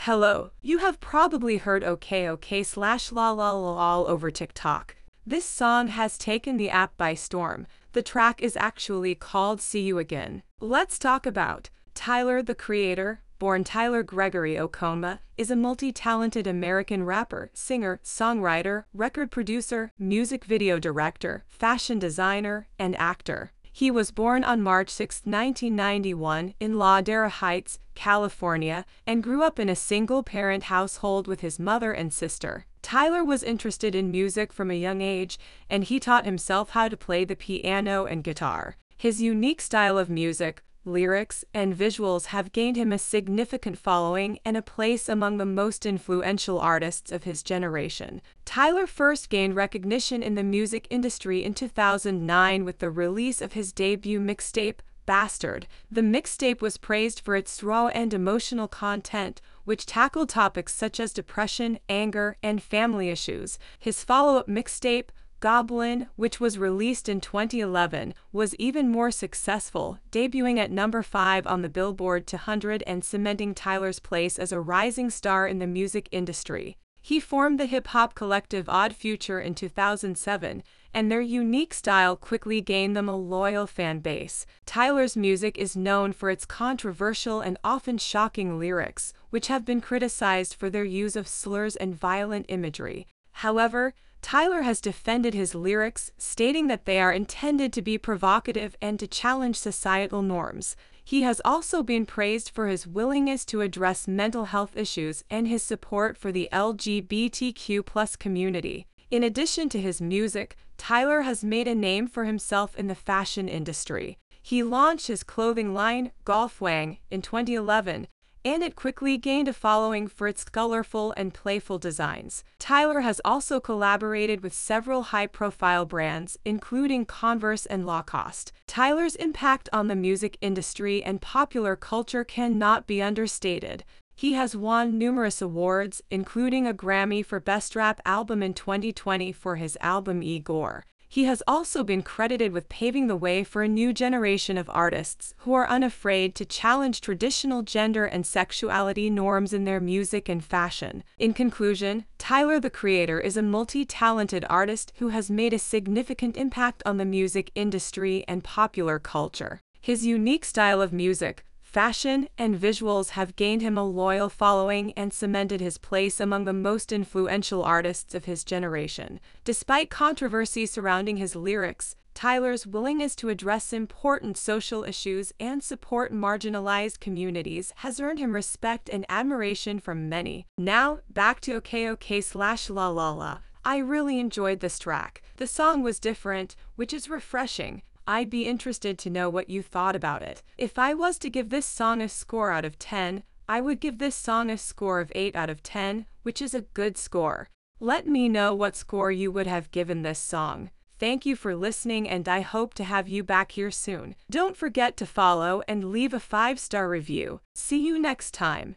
Hello. You have probably heard OK OK slash la la la all over TikTok. This song has taken the app by storm. The track is actually called See You Again. Let's talk about Tyler the Creator, born Tyler Gregory Okonma, is a multi talented American rapper, singer, songwriter, record producer, music video director, fashion designer, and actor. He was born on March 6, 1991, in Ladera Heights, California, and grew up in a single parent household with his mother and sister. Tyler was interested in music from a young age, and he taught himself how to play the piano and guitar. His unique style of music, lyrics, and visuals have gained him a significant following and a place among the most influential artists of his generation. Tyler first gained recognition in the music industry in 2009 with the release of his debut mixtape, Bastard. The mixtape was praised for its raw and emotional content, which tackled topics such as depression, anger, and family issues. His follow up mixtape, Goblin, which was released in 2011, was even more successful, debuting at number 5 on the Billboard 200 and cementing Tyler's place as a rising star in the music industry. He formed the hip hop collective Odd Future in 2007, and their unique style quickly gained them a loyal fan base. Tyler's music is known for its controversial and often shocking lyrics, which have been criticized for their use of slurs and violent imagery. However, Tyler has defended his lyrics, stating that they are intended to be provocative and to challenge societal norms. He has also been praised for his willingness to address mental health issues and his support for the LGBTQ community. In addition to his music, Tyler has made a name for himself in the fashion industry. He launched his clothing line, Golfwang, in 2011, and it quickly gained a following for its colorful and playful designs. Tyler has also collaborated with several high profile brands, including Converse and Lacoste. Tyler's impact on the music industry and popular culture cannot be understated. He has won numerous awards, including a Grammy for Best Rap Album in 2020 for his album Igor. He has also been credited with paving the way for a new generation of artists who are unafraid to challenge traditional gender and sexuality norms in their music and fashion. In conclusion, Tyler the Creator is a multi talented artist who has made a significant impact on the music industry and popular culture. His unique style of music, fashion, and visuals have gained him a loyal following and cemented his place among the most influential artists of his generation. Despite controversy surrounding his lyrics, Tyler's willingness to address important social issues and support marginalized communities has earned him respect and admiration from many. Now, back to OKOK slash La La La. I really enjoyed this track. The song was different, which is refreshing. I'd be interested to know what you thought about it. If I was to give this song a score out of 10, I would give this song a score of 8 out of 10, which is a good score. Let me know what score you would have given this song. Thank you for listening, and I hope to have you back here soon. Don't forget to follow and leave a five star review. See you next time.